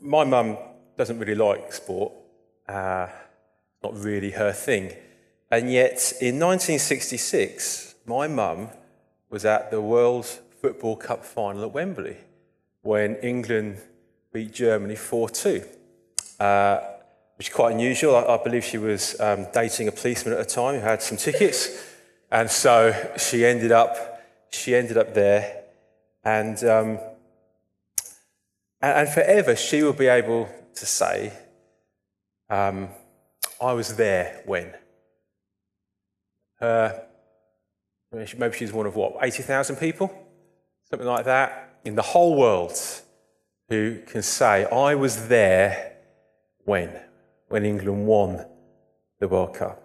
my mum doesn't really like sport, uh, not really her thing. And yet, in 1966, my mum was at the World Football Cup final at Wembley when England beat Germany 4 2, uh, which is quite unusual. I, I believe she was um, dating a policeman at the time who had some tickets. And so she ended up, she ended up there. And um, and, forever, she will be able to say, um, I was there when. Maybe she's one of what, 80,000 people? Something like that, in the whole world who can say, I was there when? When England won the World Cup.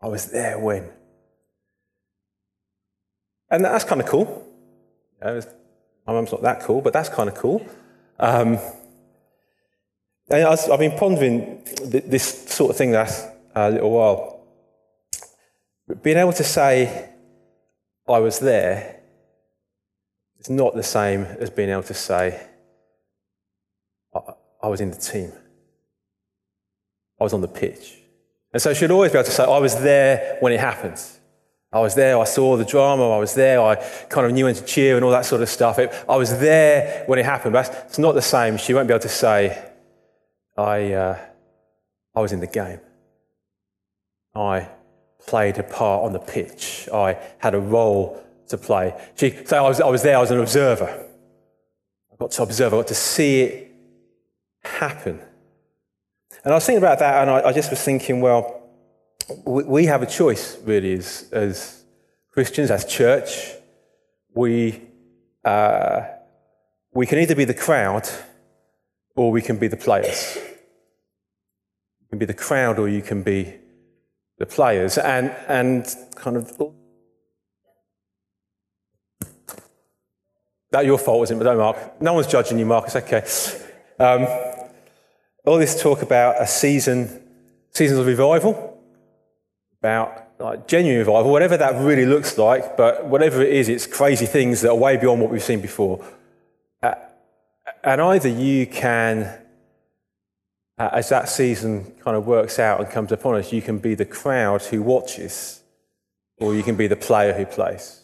I was there when. And that's kind of cool. my mum's not that cool, but that's kind of cool. Um, and I have been pondering this sort of thing last uh, little while. Being able to say, I was there, is not the same as being able to say, I, was in the team. I was on the pitch. And so I should always be able to say, I was there when it happened. I was there, I saw the drama, I was there, I kind of knew when to cheer and all that sort of stuff. It, I was there when it happened, but it's not the same. She won't be able to say, I, uh, I was in the game. I played a part on the pitch. I had a role to play. She say, I was, I was there, I was an observer. I got to observe, I got to see it happen. And I was thinking about that, and I, I just was thinking, well, we have a choice, really, as, as Christians, as church. We, uh, we can either be the crowd or we can be the players. You can be the crowd or you can be the players. And, and kind of. That your fault, isn't it? But don't, Mark. No one's judging you, Mark. It's okay. Um, all this talk about a season, seasons of revival about like genuine revival, whatever that really looks like, but whatever it is, it's crazy things that are way beyond what we've seen before. Uh, and either you can, uh, as that season kind of works out and comes upon us, you can be the crowd who watches, or you can be the player who plays.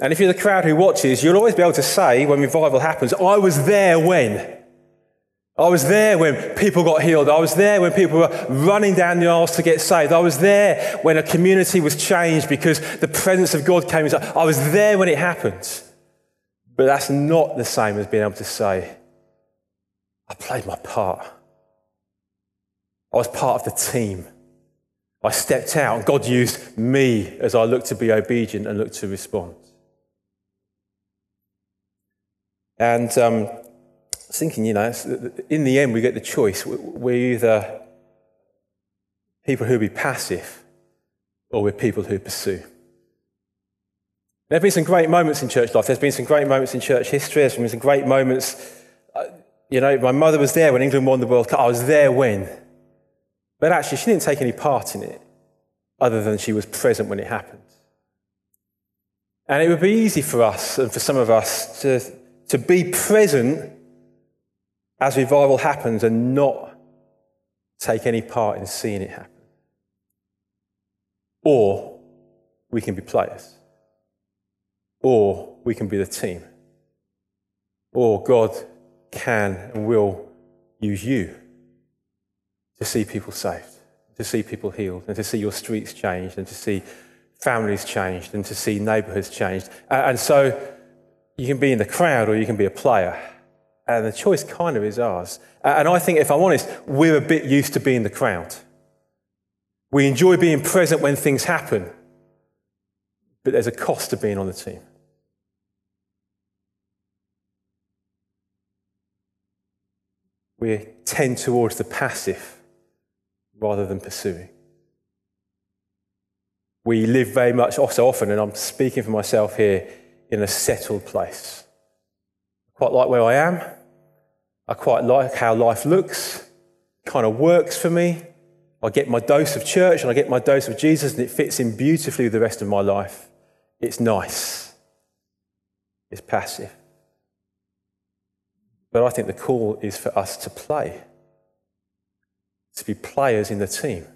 And if you're the crowd who watches, you'll always be able to say when revival happens, I was there when. I was there when people got healed. I was there when people were running down the aisles to get saved. I was there when a community was changed because the presence of God came. I was there when it happened. But that's not the same as being able to say, I played my part. I was part of the team. I stepped out and God used me as I looked to be obedient and looked to respond. And um, thinking, you know, in the end, we get the choice. We're either people who be passive or we're people who pursue. There have been some great moments in church life. There's been some great moments in church history. There's been some great moments. Uh, you know, my mother was there when England won the World Cup. I was there when. But actually, she didn't take any part in it other than she was present when it happened. And it would be easy for us and for some of us to, to be present as revival happens and not take any part in seeing it happen. Or we can be players. Or we can be the team. Or God can and will use you to see people saved, to see people healed, and to see your streets changed, and to see families changed, and to see neighborhoods changed. And so you can be in the crowd or you can be a player. And the choice kind of is ours. And I think, if I'm honest, we're a bit used to being the crowd. We enjoy being present when things happen, but there's a cost to being on the team. We tend towards the passive rather than pursuing. We live very much, so often, and I'm speaking for myself here, in a settled place quite like where I am. I quite like how life looks, kind of works for me. I get my dose of church and I get my dose of Jesus, and it fits in beautifully with the rest of my life. It's nice. It's passive. But I think the call is for us to play, to be players in the team,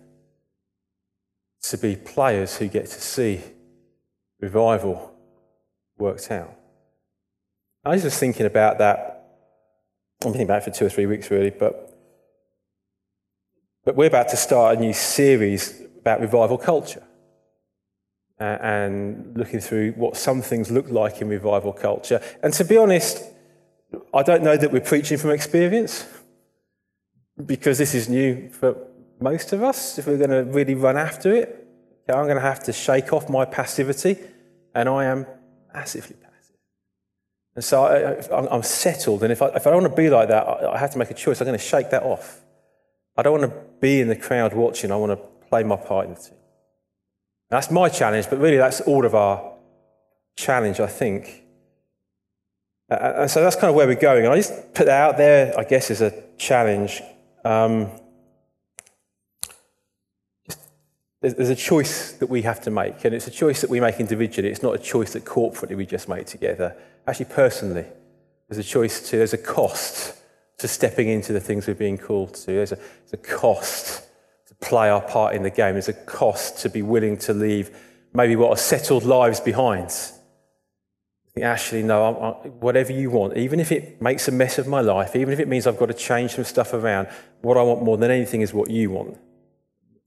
to be players who get to see revival worked out. I was just thinking about that. I've been thinking about it for two or three weeks, really, but, but we're about to start a new series about revival culture uh, and looking through what some things look like in revival culture. And to be honest, I don't know that we're preaching from experience because this is new for most of us. If we're going to really run after it, I'm going to have to shake off my passivity, and I am massively. And so I, am settled, and if I, if I don't want to be like that, I have to make a choice. I'm going to shake that off. I don't want to be in the crowd watching, I want to play my part in the team. That's my challenge, but really that's all of our challenge, I think. And so that's kind of where we're going. And I just put that out there, I guess, as a challenge. Um, there's a choice that we have to make, and it's a choice that we make individually. It's not a choice that corporately we just make together. Actually, personally, there's a choice to, there's a cost to stepping into the things we're being called to. There's a, there's a cost to play our part in the game. There's a cost to be willing to leave maybe what are settled lives behind actually, no, I, I, whatever you want, even if it makes a mess of my life, even if it means I've got to change some stuff around, what I want more than anything is what you want,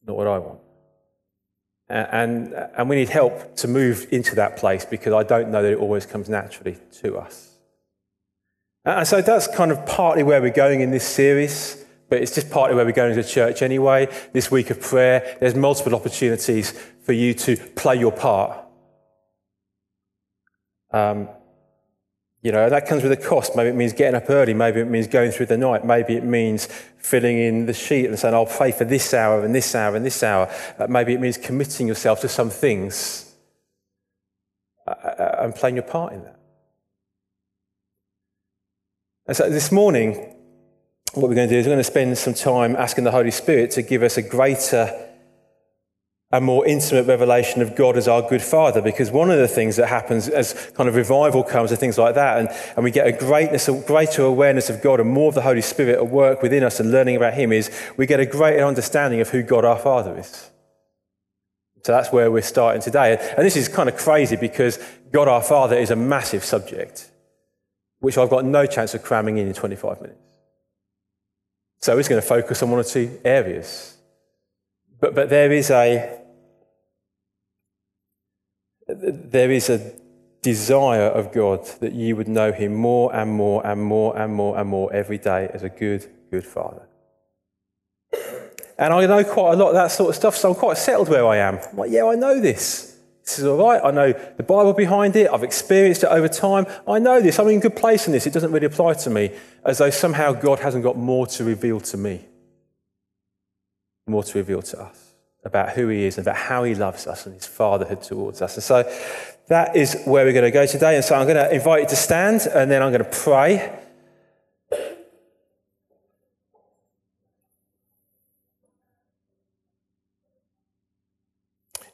not what I want. And, and we need help to move into that place because I don't know that it always comes naturally to us. And so that's kind of partly where we're going in this series, but it's just partly where we're going a church anyway. This week of prayer, there's multiple opportunities for you to play your part um, you know, that comes with a cost. Maybe it means getting up early. Maybe it means going through the night. Maybe it means filling in the sheet and saying, I'll pray for this hour and this hour and this hour. Uh, maybe it means committing yourself to some things uh, uh, and playing your part in that. And so this morning, what we're going to do is we're going to spend some time asking the Holy Spirit to give us a greater a more intimate revelation of God as our good father. Because one of the things that happens as kind of revival comes and things like that, and, and we get a greatness, a greater awareness of God and more of the Holy Spirit at work within us and learning about Him is we get a greater understanding of who God our Father is. So that's where we're starting today. And this is kind of crazy because God our Father is a massive subject, which I've got no chance of cramming in in 25 minutes. So we're going to focus on one or two areas. But, but there is a, there is a desire of God that you would know Him more and more and more and more and more every day as a good, good Father. And I know quite a lot of that sort of stuff, so I'm quite settled where I am. I'm like, yeah, I know this. This is all right. I know the Bible behind it. I've experienced it over time. I know this. I'm in a good place in this. It doesn't really apply to me as though somehow God hasn't got more to reveal to me, more to reveal to us about who he is and about how he loves us and his fatherhood towards us. And so that is where we're going to go today. And so I'm going to invite you to stand and then I'm going to pray.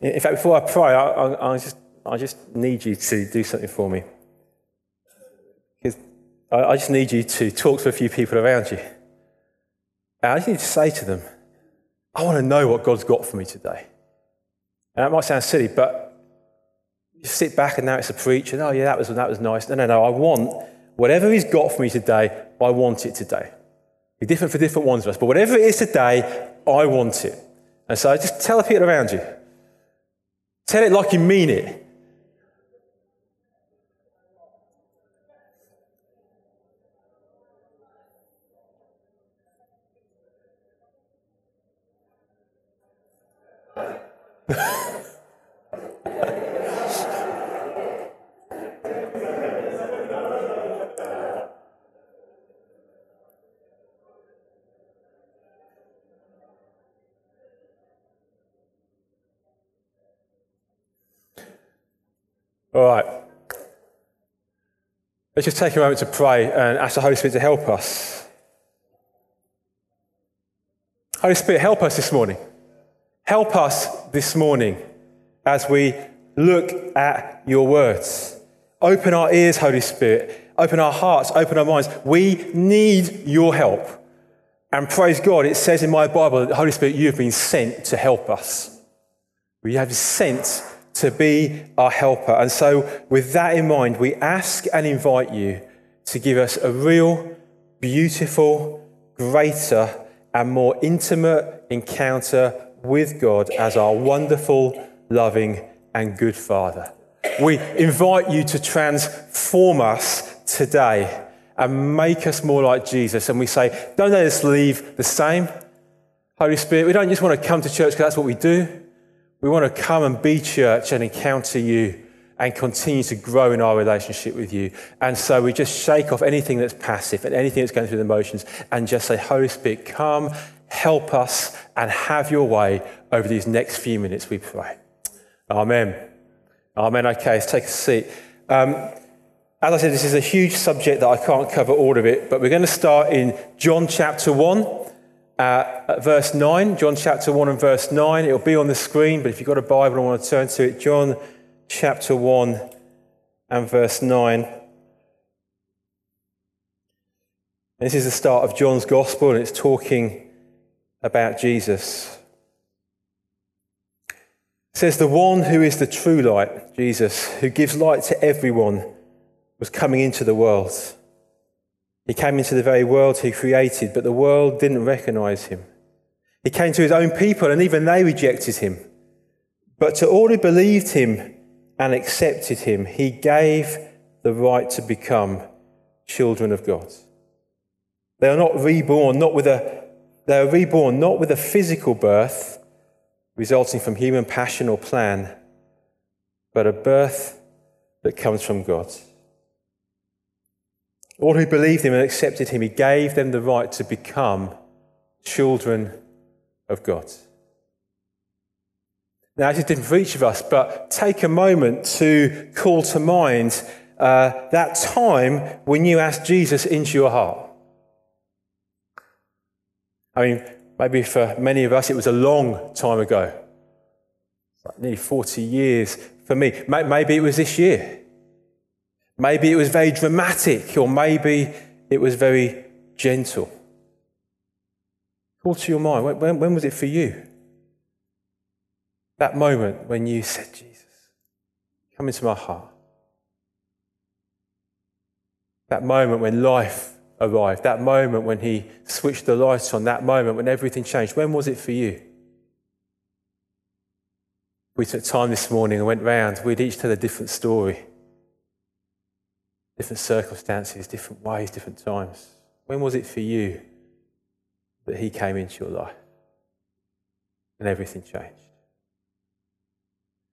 In fact, before I pray, I, I, I just, I just need you to do something for me. Because I, I just need you to talk to a few people around you. And I just need to say to them, I want to know what God's got for me today. And that might sound silly, but you sit back and now it's a preacher. Oh, yeah, that was, that was nice. No, no, no. I want whatever He's got for me today, I want it today. It's different for different ones of us, but whatever it is today, I want it. And so just tell the people around you. Tell it like you mean it. All right. Let's just take a moment to pray and ask the Holy Spirit to help us. Holy Spirit, help us this morning. Help us this morning as we look at your words. Open our ears, Holy Spirit. open our hearts, open our minds. We need your help. And praise God, it says in my Bible that Holy Spirit, you have been sent to help us. We have sent to be our helper. And so, with that in mind, we ask and invite you to give us a real, beautiful, greater, and more intimate encounter with God as our wonderful, loving, and good Father. We invite you to transform us today and make us more like Jesus. And we say, don't let us leave the same. Holy Spirit, we don't just want to come to church because that's what we do. We want to come and be church and encounter you and continue to grow in our relationship with you. And so we just shake off anything that's passive and anything that's going through the motions and just say, Holy Spirit, come, help us, and have your way over these next few minutes, we pray. Amen. Amen. Okay, let's take a seat. Um, as I said, this is a huge subject that I can't cover all of it, but we're going to start in John chapter 1, uh, verse 9. John chapter 1 and verse 9. It'll be on the screen, but if you've got a Bible and want to turn to it, John chapter 1 and verse 9. This is the start of John's gospel, and it's talking about Jesus. It says, The one who is the true light, Jesus, who gives light to everyone, was coming into the world. He came into the very world he created, but the world didn't recognize him. He came to his own people, and even they rejected him. But to all who believed him and accepted him, he gave the right to become children of God. They are not reborn, not with a they are reborn not with a physical birth resulting from human passion or plan, but a birth that comes from God. All who believed him and accepted him, he gave them the right to become children of God. Now, this is different for each of us, but take a moment to call to mind uh, that time when you asked Jesus into your heart. I mean, maybe for many of us it was a long time ago, like nearly 40 years for me. Maybe it was this year. Maybe it was very dramatic, or maybe it was very gentle. Call to your mind. When, when was it for you? That moment when you said, Jesus, come into my heart. That moment when life arrived, that moment when he switched the lights on, that moment when everything changed. When was it for you? We took time this morning and went round. We'd each tell a different story, different circumstances, different ways, different times. When was it for you that he came into your life and everything changed?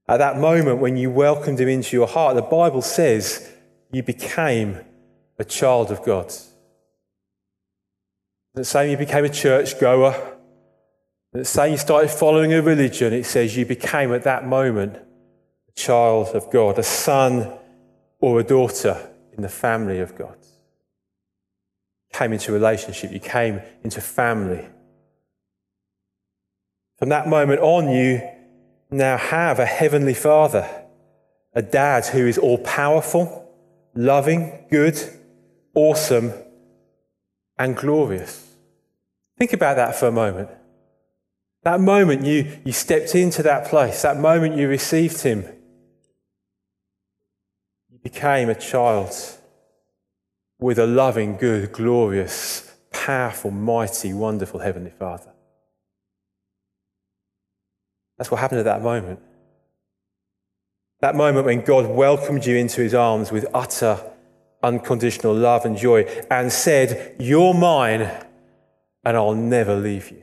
At that moment when you welcomed him into your heart, the Bible says you became a child of God. It say you became a church goer? It say you started following a religion? It says you became at that moment a child of God, a son or a daughter in the family of God. Came into relationship, you came into family. From that moment on, you now have a heavenly father, a dad who is all powerful, loving, good, awesome, and glorious. Think about that for a moment. That moment you, you stepped into that place, that moment you received him, you became a child with a loving, good, glorious, powerful, mighty, wonderful Heavenly Father. That's what happened at that moment. That moment when God welcomed you into his arms with utter, unconditional love and joy and said, You're mine and I'll never leave you.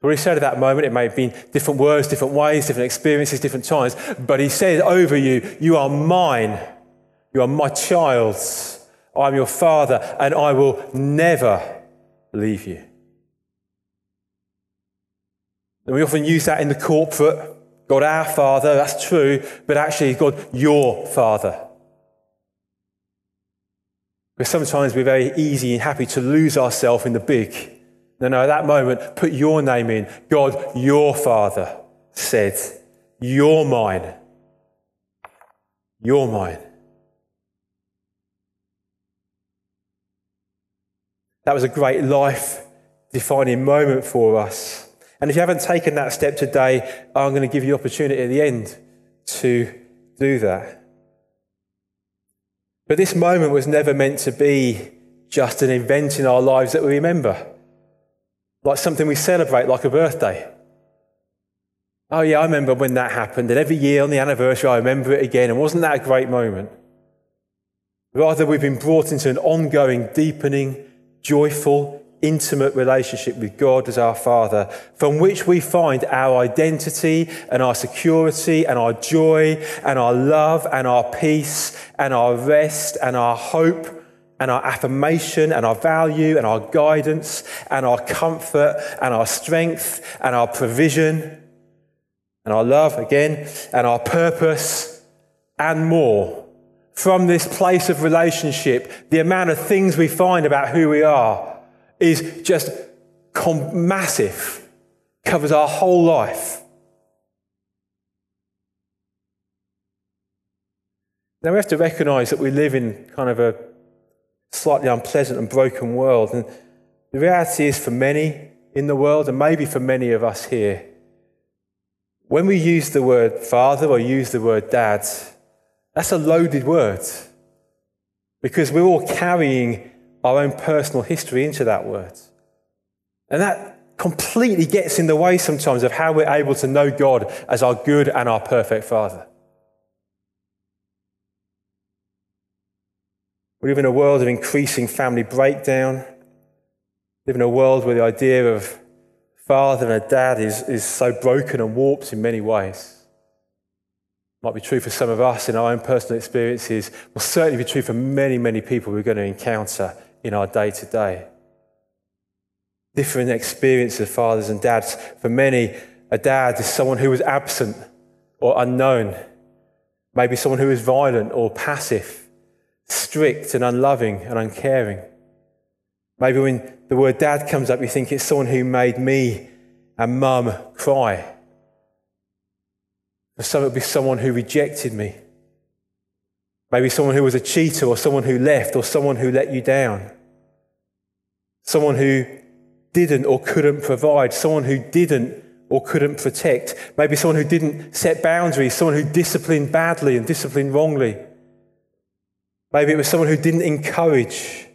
What he said at that moment, it may have been different words, different ways, different experiences, different times, but he said over you, You are mine. You are my child. I'm your father, and I will never leave you. And we often use that in the corporate God our Father, that's true, but actually God your Father. Because sometimes we're very easy and happy to lose ourselves in the big. No, no, at that moment, put your name in. God, your Father said, You're mine. You're mine. That was a great life defining moment for us. And if you haven't taken that step today, I'm going to give you the opportunity at the end to do that. But this moment was never meant to be just an event in our lives that we remember, like something we celebrate, like a birthday. Oh, yeah, I remember when that happened. And every year on the anniversary, I remember it again. And wasn't that a great moment? Rather, we've been brought into an ongoing, deepening, joyful, intimate relationship with God as our Father, from which we find our identity and our security and our joy and our love and our peace and our rest and our hope and our affirmation and our value and our guidance and our comfort and our strength and our provision and our love again, and our purpose, and more. From this place of relationship, the amount of things we find about who we are is just com- massive, covers our whole life. Now we have to recognize that we live in kind of a slightly unpleasant and broken world. And the reality is, for many in the world, and maybe for many of us here, when we use the word father or use the word dad, that's a loaded word because we're all carrying our own personal history into that word. And that completely gets in the way sometimes of how we're able to know God as our good and our perfect Father. We live in a world of increasing family breakdown, we live in a world where the idea of father and a dad is, is so broken and warped in many ways. Might be true for some of us in our own personal experiences, will certainly be true for many, many people we're going to encounter in our day to day. Different experiences of fathers and dads. For many, a dad is someone who was absent or unknown, maybe someone who is violent or passive, strict and unloving and uncaring. Maybe when the word dad comes up, you think it's someone who made me and mum cry. For some, it would be someone who rejected me. Maybe someone who was a cheater, or someone who left, or someone who let you down. Someone who didn't or couldn't provide. Someone who didn't or couldn't protect. Maybe someone who didn't set boundaries. Someone who disciplined badly and disciplined wrongly. Maybe it was someone who didn't encourage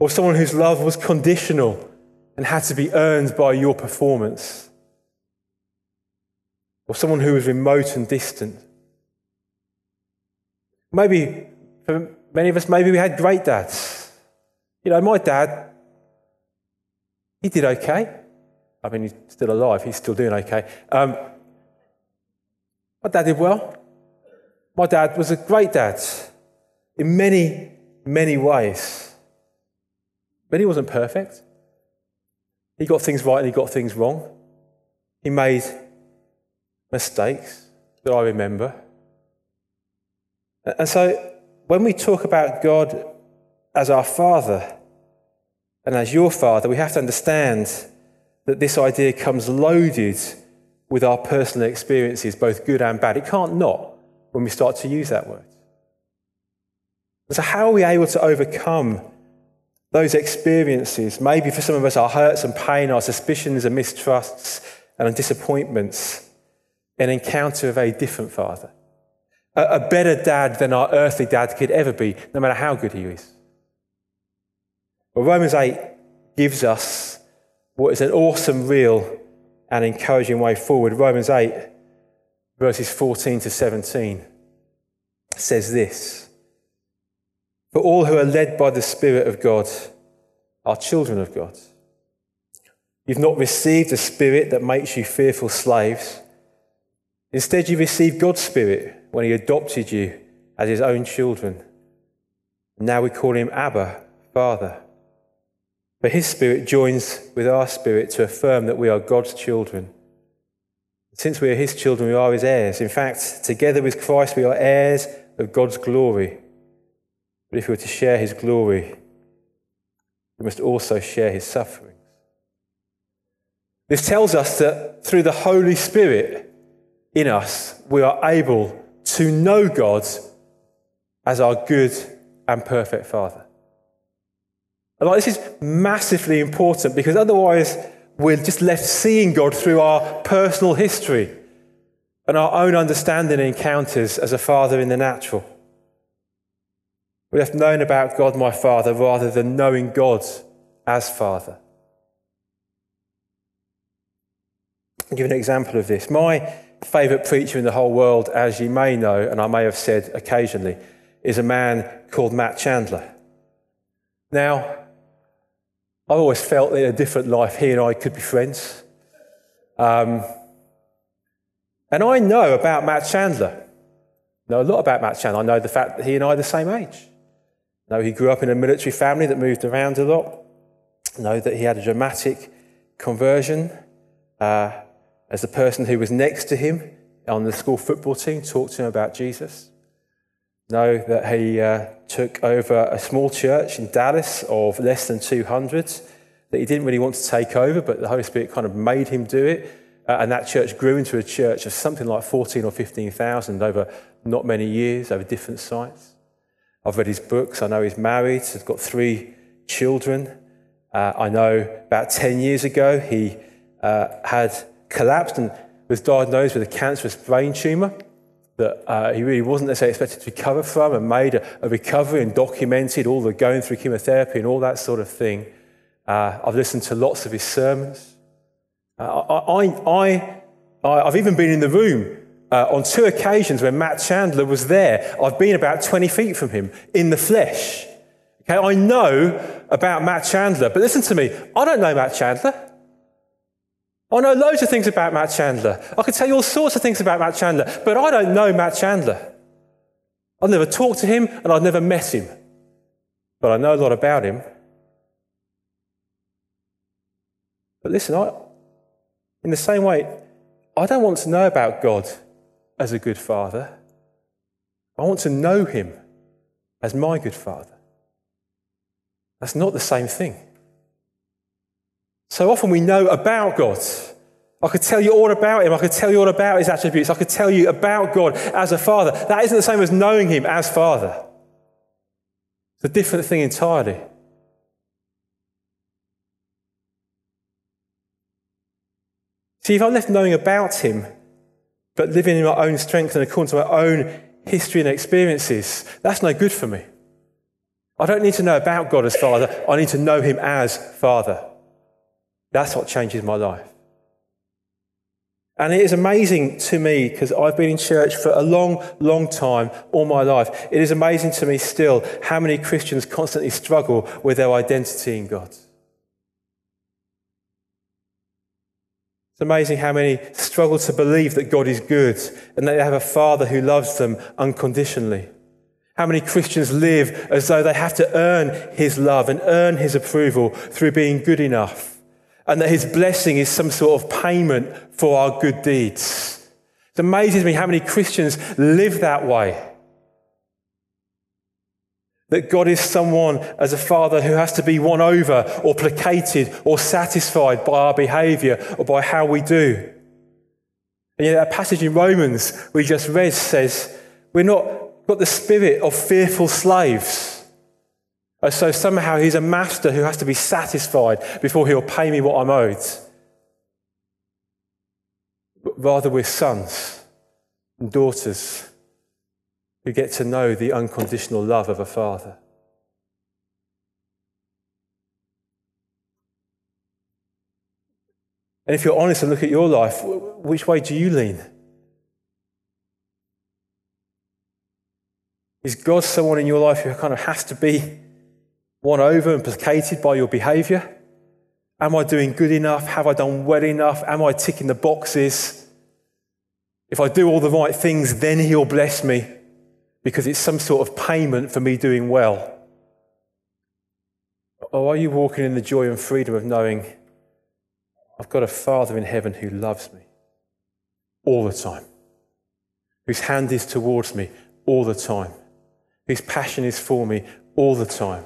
or someone whose love was conditional and had to be earned by your performance, or someone who was remote and distant. Maybe, for many of us, maybe we had great dads. You know, my dad, he did okay. I mean, he's still alive, he's still doing okay. Um, my dad did well. My dad was a great dad in many, many ways. But he wasn't perfect. He got things right and he got things wrong. He made mistakes that I remember. And so when we talk about God as our Father and as your Father, we have to understand that this idea comes loaded with our personal experiences, both good and bad. It can't not when we start to use that word. So, how are we able to overcome those experiences, maybe for some of us, our hurts and pain, our suspicions and mistrusts and disappointments, an encounter of a different Father. A, a better dad than our earthly dad could ever be, no matter how good he is. But Romans 8 gives us what is an awesome, real, and encouraging way forward. Romans 8, verses 14 to 17, says this. For all who are led by the Spirit of God are children of God. You've not received a spirit that makes you fearful slaves. Instead, you received God's Spirit when He adopted you as His own children. Now we call Him Abba, Father. But His Spirit joins with our spirit to affirm that we are God's children. Since we are His children, we are His heirs. In fact, together with Christ, we are heirs of God's glory. But if we are to share his glory, we must also share his sufferings. This tells us that through the Holy Spirit in us, we are able to know God as our good and perfect Father. Like, this is massively important because otherwise we're just left seeing God through our personal history and our own understanding and encounters as a father in the natural. We're left knowing about God, my Father, rather than knowing God as Father. I'll give an example of this. My favourite preacher in the whole world, as you may know, and I may have said occasionally, is a man called Matt Chandler. Now, I've always felt that in a different life he and I could be friends. Um, and I know about Matt Chandler. I know a lot about Matt Chandler. I know the fact that he and I are the same age. I know he grew up in a military family that moved around a lot. I know that he had a dramatic conversion uh, as the person who was next to him on the school football team talked to him about Jesus. Know that he uh, took over a small church in Dallas of less than 200 that he didn't really want to take over, but the Holy Spirit kind of made him do it. Uh, and that church grew into a church of something like 14 or 15,000 over not many years, over different sites. I've read his books. I know he's married. He's got three children. Uh, I know about 10 years ago he uh, had collapsed and was diagnosed with a cancerous brain tumour that uh, he really wasn't necessarily expected to recover from and made a, a, recovery and documented all the going through chemotherapy and all that sort of thing. Uh, I've listened to lots of his sermons. Uh, I, I, I, I've even been in the room uh, on two occasions when Matt Chandler was there, I've been about 20 feet from him in the flesh. Okay, I know about Matt Chandler, but listen to me, I don't know Matt Chandler. I know loads of things about Matt Chandler. I can tell you all sorts of things about Matt Chandler, but I don't know Matt Chandler. I've never talked to him and I've never met him, but I know a lot about him. But listen, I, in the same way, I don't want to know about God as a good father. I want to know him as my good father. That's not the same thing. So often we know about God. I could tell you all about him. I could tell you all about his attributes. I could tell you about God as a father. That isn't the same as knowing him as father. It's a different thing entirely. See, if I'm left knowing about him but living in my own strength and according to my own history and experiences, that's no good for me. I don't need to know about God as Father, I need to know Him as Father. That's what changes my life. And it is amazing to me, because I've been in church for a long, long time, all my life. It is amazing to me still how many Christians constantly struggle with their identity in God. It's amazing how many struggle to believe that God is good and that they have a Father who loves them unconditionally. How many Christians live as though they have to earn His love and earn His approval through being good enough, and that His blessing is some sort of payment for our good deeds. It amazes me how many Christians live that way. That God is someone as a father who has to be won over or placated or satisfied by our behavior or by how we do. And yet, that passage in Romans we just read says, We're not got the spirit of fearful slaves. And so somehow he's a master who has to be satisfied before he'll pay me what I'm owed. But rather, we're sons and daughters who get to know the unconditional love of a father. And if you're honest and look at your life, which way do you lean? Is God someone in your life who kind of has to be won over and placated by your behavior? Am I doing good enough? Have I done well enough? Am I ticking the boxes? If I do all the right things, then He'll bless me because it's some sort of payment for me doing well? Or are you walking in the joy and freedom of knowing I've got a Father in heaven who loves me all the time, whose hand is towards me all the time, whose passion is for me all the time?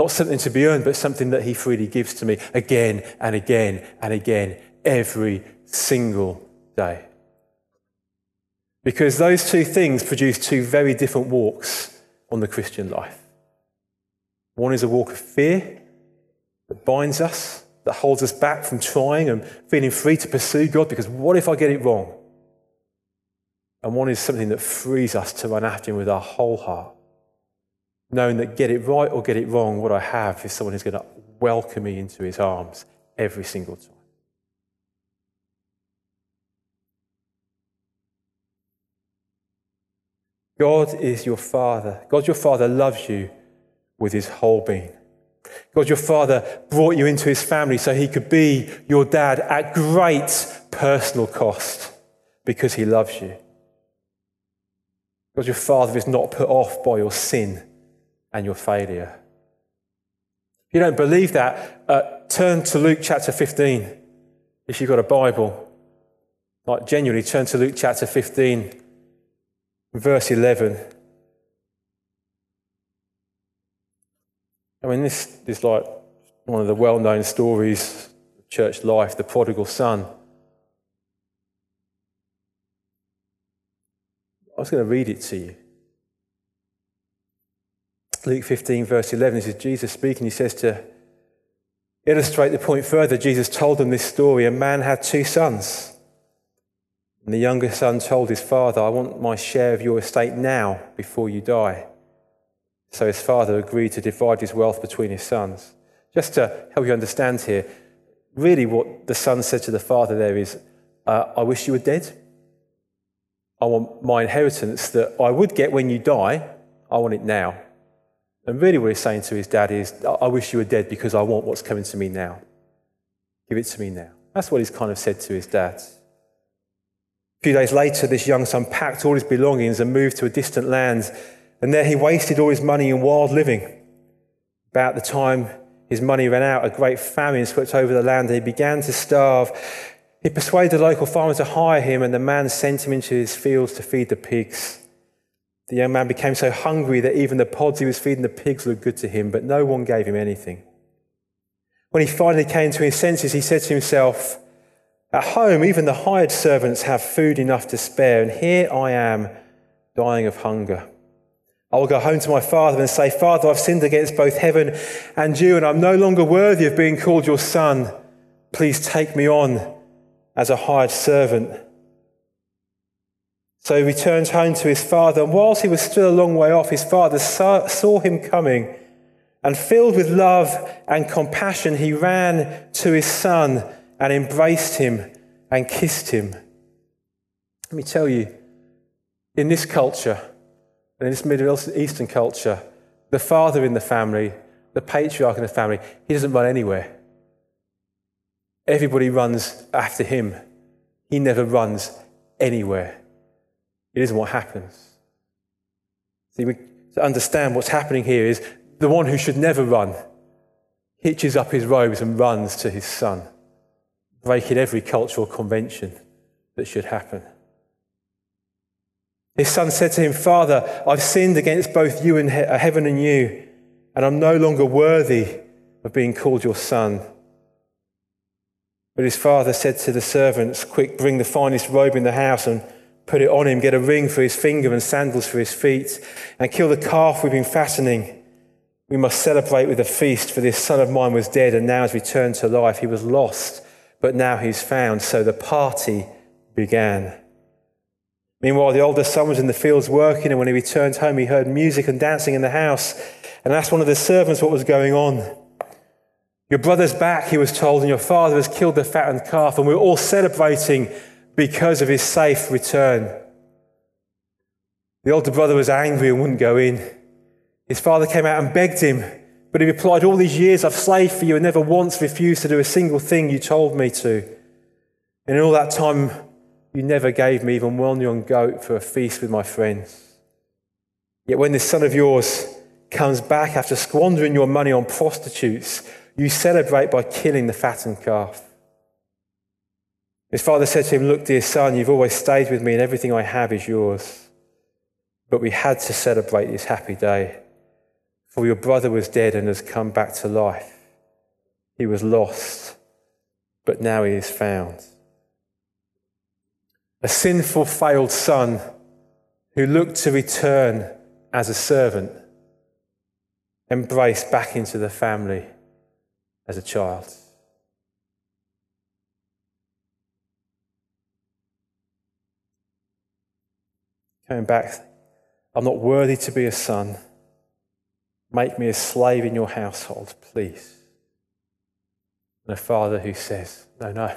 Not something to be earned, but something that He freely gives to me again and again and again every single day. Because those two things produce two very different walks on the Christian life. One is a walk of fear that binds us, that holds us back from trying and feeling free to pursue God because what if I get it wrong? And one is something that frees us to run after Him with our whole heart, knowing that get it right or get it wrong, what I have is someone who's going to welcome me into His arms every single time. God is your Father. God, your Father, loves you with his whole being. God, your Father, brought you into his family so he could be your dad at great personal cost because he loves you. God, your Father is not put off by your sin and your failure. If you don't believe that, uh, turn to Luke chapter 15 if you've got a Bible. Like, genuinely, turn to Luke chapter 15 verse 11. I mean, this is like one of the well known stories of church life, the prodigal son. I was going to read it to you. Luke 15, verse 11, this is Jesus speaking. He says to illustrate the point further, Jesus told them this story. A man had two sons. And the younger son told his father, I want my share of your estate now before you die. So his father agreed to divide his wealth between his sons. Just to help you understand here, really what the son said to the father there is, uh, I wish you were dead. I want my inheritance that I would get when you die, I want it now. And really, what he's saying to his dad is, I wish you were dead because I want what's coming to me now. Give it to me now. That's what he's kind of said to his dad. A few days later, this young son packed all his belongings and moved to a distant land, and there he wasted all his money in wild living. About the time his money ran out, a great famine swept over the land, and he began to starve. He persuaded the local farmer to hire him, and the man sent him into his fields to feed the pigs. The young man became so hungry that even the pods he was feeding the pigs looked good to him, but no one gave him anything. When he finally came to his senses, he said to himself, at home, even the hired servants have food enough to spare, and here I am dying of hunger. I will go home to my father and say, Father, I've sinned against both heaven and you, and I'm no longer worthy of being called your son. Please take me on as a hired servant. So he returned home to his father, and whilst he was still a long way off, his father saw him coming, and filled with love and compassion, he ran to his son and embraced him and kissed him. Let me tell you, in this culture, and in this Middle Eastern culture, the father in the family, the patriarch in the family, he doesn't run anywhere. Everybody runs after him. He never runs anywhere. It isn't what happens. See, we, to understand what's happening here is the one who should never run hitches up his robes and runs to his son breaking every cultural convention that should happen. His son said to him, Father, I've sinned against both you and he- heaven and you, and I'm no longer worthy of being called your son. But his father said to the servants, Quick, bring the finest robe in the house and put it on him. Get a ring for his finger and sandals for his feet, and kill the calf we've been fattening. We must celebrate with a feast, for this son of mine was dead and now has returned to life. He was lost but now he's found. So the party began. Meanwhile, the older son was in the fields working, and when he returned home, he heard music and dancing in the house and asked one of the servants what was going on. Your brother's back, he was told, and your father has killed the fattened calf, and we're all celebrating because of his safe return. The older brother was angry and wouldn't go in. His father came out and begged him. But he replied, All these years I've slaved for you and never once refused to do a single thing you told me to. And in all that time, you never gave me even one young goat for a feast with my friends. Yet when this son of yours comes back after squandering your money on prostitutes, you celebrate by killing the fattened calf. His father said to him, Look, dear son, you've always stayed with me, and everything I have is yours. But we had to celebrate this happy day for your brother was dead and has come back to life. He was lost, but now he is found. A sinful, failed son who looked to return as a servant. embraced back into the family as a child. Coming back, I'm not worthy to be a son. Make me a slave in your household, please. And a father who says, No, no.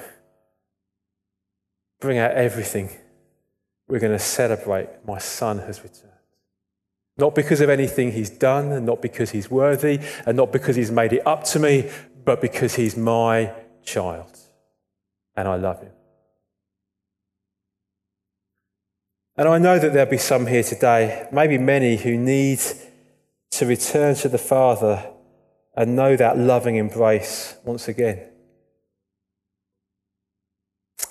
Bring out everything. We're going to celebrate my son has returned. Not because of anything he's done, and not because he's worthy, and not because he's made it up to me, but because he's my child. And I love him. And I know that there'll be some here today, maybe many, who need to return to the Father and know that loving embrace once again.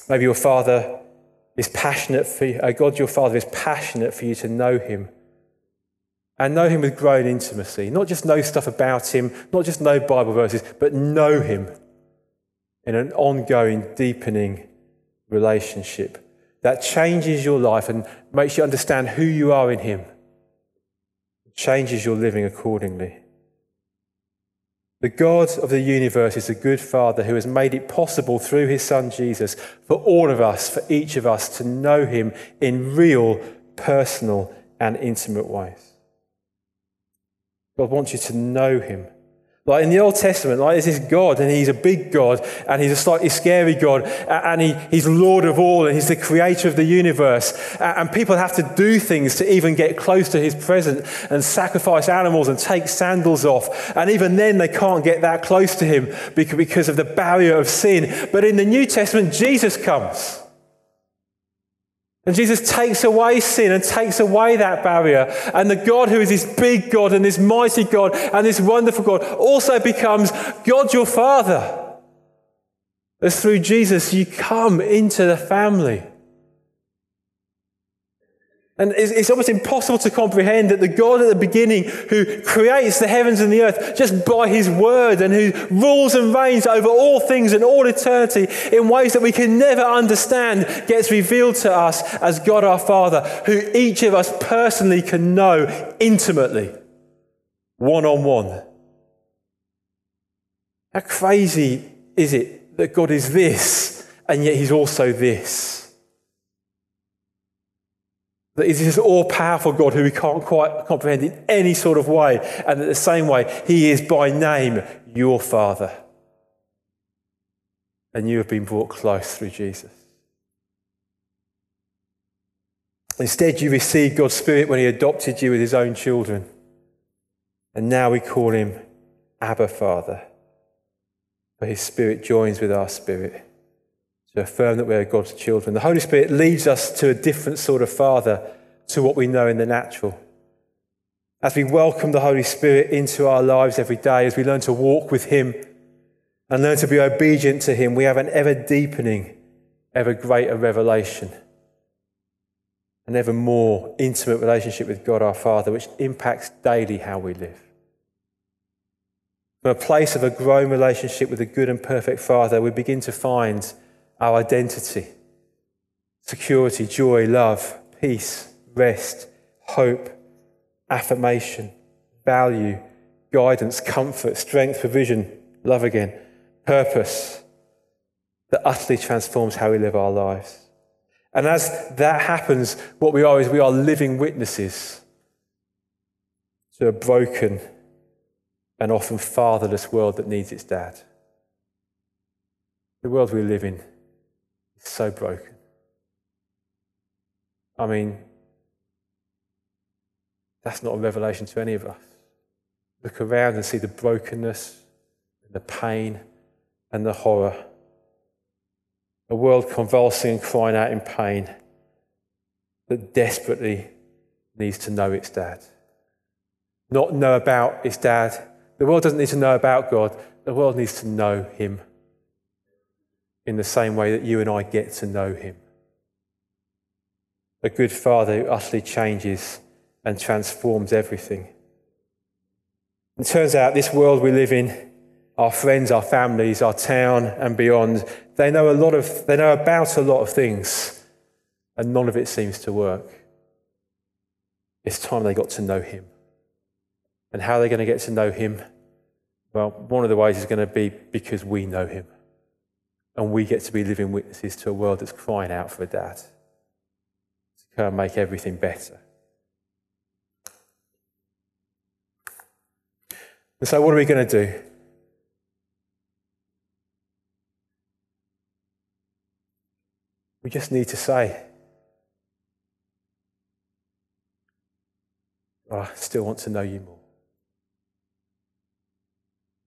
Maybe your Father is passionate for you, uh, God, your Father, is passionate for you to know Him and know Him with growing intimacy. Not just know stuff about Him, not just know Bible verses, but know Him in an ongoing, deepening relationship that changes your life and makes you understand who you are in Him it changes your living accordingly. The God of the universe is a good Father who has made it possible through his Son Jesus for all of us, for each of us, to know him in real, personal, and intimate ways. God wants you to know him like in the Old Testament, like there's this God, and he's a big God, and he's a slightly scary God, and he, he's Lord of all, and he's the creator of the universe. And people have to do things to even get close to his presence and sacrifice animals and take sandals off. And even then, they can't get that close to him because of the barrier of sin. But in the New Testament, Jesus comes. And Jesus takes away sin and takes away that barrier. And the God who is this big God and this mighty God and this wonderful God also becomes God your Father. As through Jesus you come into the family. And it's, almost impossible to comprehend that the God at the beginning who creates the heavens and the earth just by his word and who rules and reigns over all things and all eternity in ways that we can never understand gets revealed to us as God our Father, who each of us personally can know intimately, one on one. How crazy is it that God is this and yet he's also this? That he's this all powerful God who we can't quite comprehend in any sort of way. And in the same way, he is by name your Father. And you have been brought close through Jesus. Instead, you received God's Spirit when he adopted you with his own children. And now we call him Abba Father. For his Spirit joins with our spirit to affirm that we are God's children. The Holy Spirit leads us to a different sort of Father to what we know in the natural. As we welcome the Holy Spirit into our lives every day, as we learn to walk with Him and learn to be obedient to Him, we have an ever deepening, ever greater revelation, an ever more intimate relationship with God our Father, which impacts daily how we live. From a place of a growing relationship with a good and perfect Father, we begin to find our identity, security, joy, love, peace, rest, hope, affirmation, value, guidance, comfort, strength, provision, love again, purpose that utterly transforms how we live our lives. And as that happens, what we are is we are living witnesses to a broken and often fatherless world that needs its dad. The world we live in so broken. I mean, that's not a revelation to any of us. Look around and see the brokenness, and the pain, and the horror. A world convulsing and crying out in pain that desperately needs to know its dad. Not know about its dad. The world doesn't need to know about God, the world needs to know Him in the same way that you and I get to know him. A good father who utterly changes and transforms everything. It turns out this world we live in, our friends, our families, our town and beyond, they know a lot of they know about a lot of things, and none of it seems to work. It's time they got to know him. And how are they going to get to know him? Well, one of the ways is going to be because we know him. And we get to be living witnesses to a world that's crying out for a dad to come and make everything better. And so, what are we going to do? We just need to say, oh, I still want to know you more.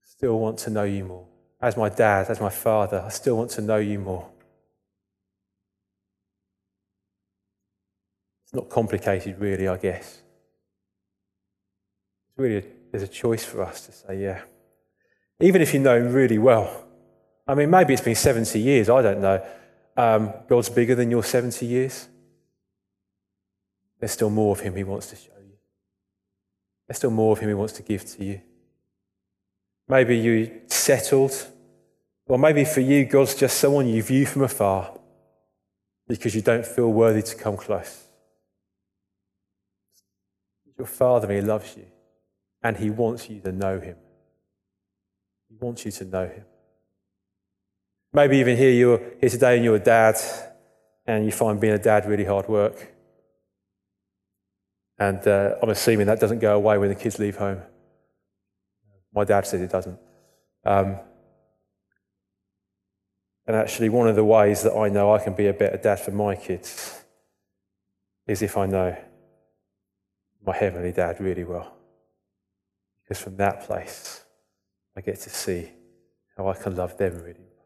Still want to know you more. As my dad, as my father, I still want to know you more. It's not complicated, really, I guess. It's really a, there's a choice for us to say, yeah. Even if you know him really well. I mean, maybe it's been 70 years, I don't know. Um, God's bigger than your 70 years. There's still more of Him He wants to show you. There's still more of Him He wants to give to you. Maybe you settled, or maybe for you, God's just someone you view from afar because you don't feel worthy to come close. Your Father, He loves you, and He wants you to know Him. He wants you to know Him. Maybe even here you're here today and you're a dad and you find being a dad really hard work. And uh, I'm assuming that doesn't go away when the kids leave home. My dad said it doesn't. Um, and actually, one of the ways that I know I can be a better dad for my kids is if I know my heavenly dad really well. Because from that place, I get to see how I can love them really well.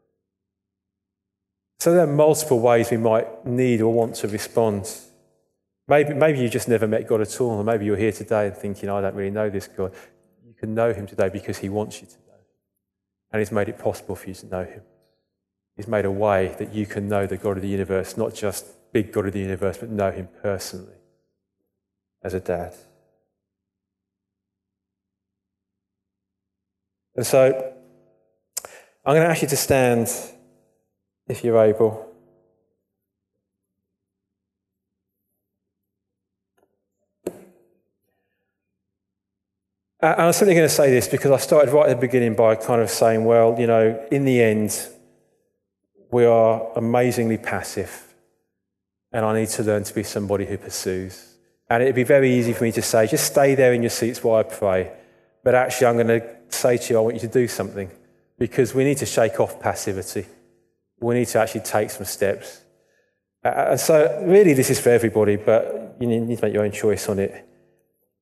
So there are multiple ways we might need or want to respond. Maybe, maybe you just never met God at all, or maybe you're here today and thinking, I don't really know this God. Can know him today because he wants you to know. And he's made it possible for you to know him. He's made a way that you can know the God of the universe, not just big God of the universe, but know him personally as a dad. And so I'm going to ask you to stand if you're able. And I'm simply going to say this because I started right at the beginning by kind of saying, well, you know, in the end, we are amazingly passive, and I need to learn to be somebody who pursues. And it'd be very easy for me to say, just stay there in your seats while I pray. But actually, I'm going to say to you, I want you to do something because we need to shake off passivity we need to actually take some steps. Uh, so, really, this is for everybody, but you need to make your own choice on it.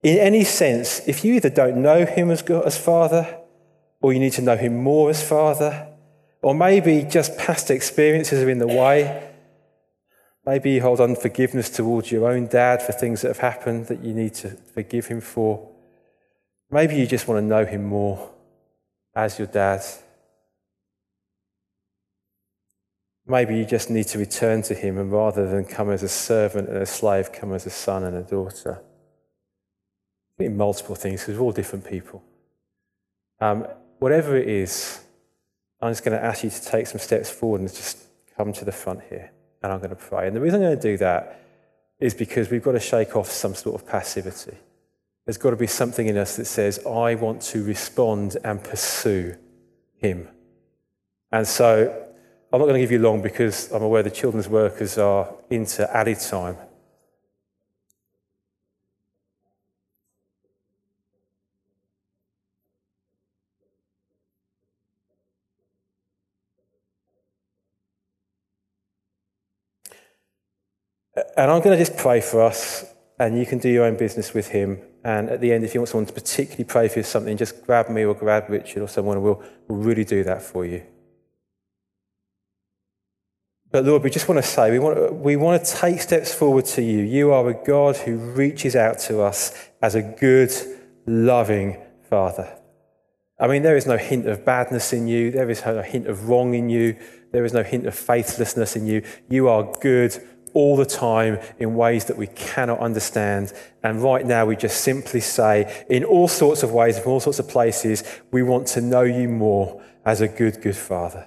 In any sense, if you either don't know Him as, God, as Father, or you need to know Him more as Father, or maybe just past experiences are in the way, maybe you hold unforgiveness towards your own dad for things that have happened that you need to forgive him for. Maybe you just want to know him more as your dad. Maybe you just need to return to Him and rather than come as a servant and a slave, come as a son and a daughter. In multiple things because we're all different people. Um, whatever it is, I'm just going to ask you to take some steps forward and just come to the front here. And I'm going to pray. And the reason I'm going to do that is because we've got to shake off some sort of passivity. There's got to be something in us that says, I want to respond and pursue Him. And so I'm not going to give you long because I'm aware the children's workers are into added time. And I'm going to just pray for us, and you can do your own business with him. And at the end, if you want someone to particularly pray for you something, just grab me or grab Richard or someone, and we'll, we'll really do that for you. But Lord, we just want to say, we want, we want to take steps forward to you. You are a God who reaches out to us as a good, loving Father. I mean, there is no hint of badness in you. There is no hint of wrong in you. There is no hint of faithlessness in you. You are good all the time in ways that we cannot understand. And right now, we just simply say, in all sorts of ways, from all sorts of places, we want to know you more as a good, good Father.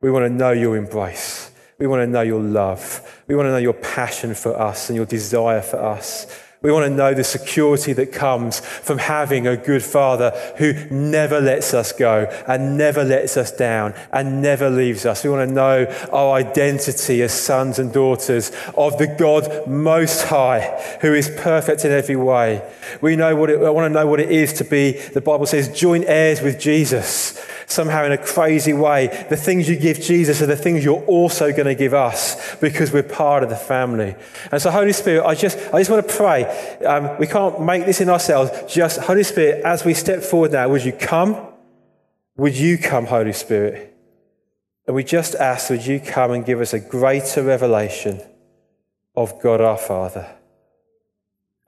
We want to know your embrace. We want to know your love. We want to know your passion for us and your desire for us. We want to know the security that comes from having a good father who never lets us go and never lets us down and never leaves us. We want to know our identity as sons and daughters of the God Most High, who is perfect in every way. We know what it, I want to know what it is to be, the Bible says, joint heirs with Jesus somehow in a crazy way, the things you give Jesus are the things you're also going to give us because we're part of the family. And so, Holy Spirit, I just, I just want to pray. Um, we can't make this in ourselves. Just, Holy Spirit, as we step forward now, would you come? Would you come, Holy Spirit? And we just ask, would you come and give us a greater revelation of God our Father?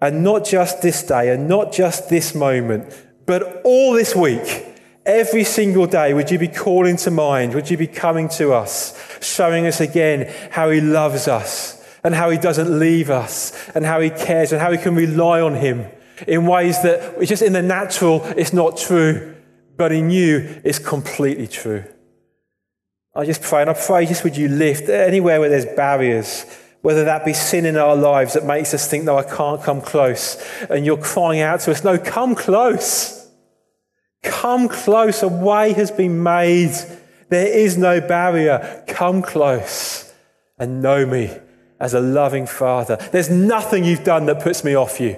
And not just this day and not just this moment, but all this week Every single day, would you be calling to mind? Would you be coming to us, showing us again how He loves us and how He doesn't leave us and how He cares and how we can rely on Him in ways that it's just in the natural, it's not true, but in you, it's completely true. I just pray, and I pray just would you lift anywhere where there's barriers, whether that be sin in our lives that makes us think, no, I can't come close. And you're crying out to us, no, come close. Come close. A way has been made. There is no barrier. Come close and know me as a loving father. There's nothing you've done that puts me off you.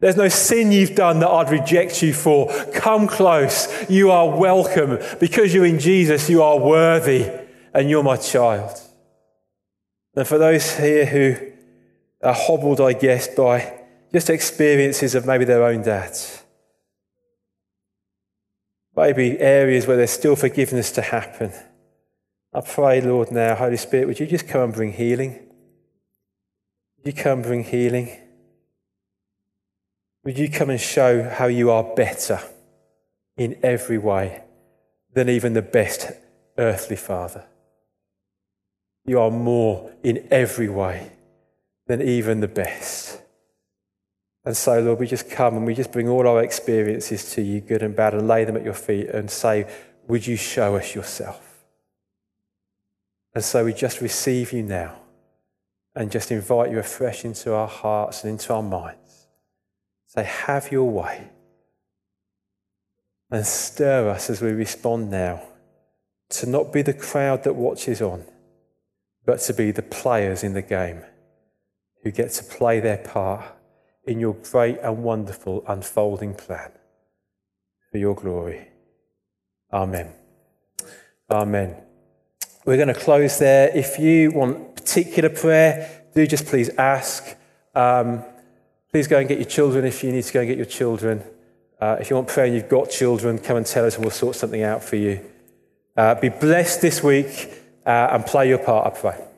There's no sin you've done that I'd reject you for. Come close. You are welcome. Because you're in Jesus, you are worthy and you're my child. And for those here who are hobbled, I guess, by just experiences of maybe their own dads, maybe areas where there's still forgiveness to happen. I pray, Lord, now, Holy Spirit, would you just come and bring healing? You come bring healing? Would you come and show how you are better in every way than even the best earthly father? You are more in every way than even the best. And so, Lord, we just come and we just bring all our experiences to you, good and bad, and lay them at your feet and say, Would you show us yourself? And so we just receive you now and just invite you afresh into our hearts and into our minds. Say, Have your way. And stir us as we respond now to not be the crowd that watches on, but to be the players in the game who get to play their part in your great and wonderful unfolding plan for your glory. Amen. Amen. We're going to close there. If you want particular prayer, do just please ask. Um, please go and get your children if you need to go and get your children. Uh, if you want prayer and you've got children, come and tell us and we'll sort something out for you. Uh, be blessed this week uh, and play your part, I pray.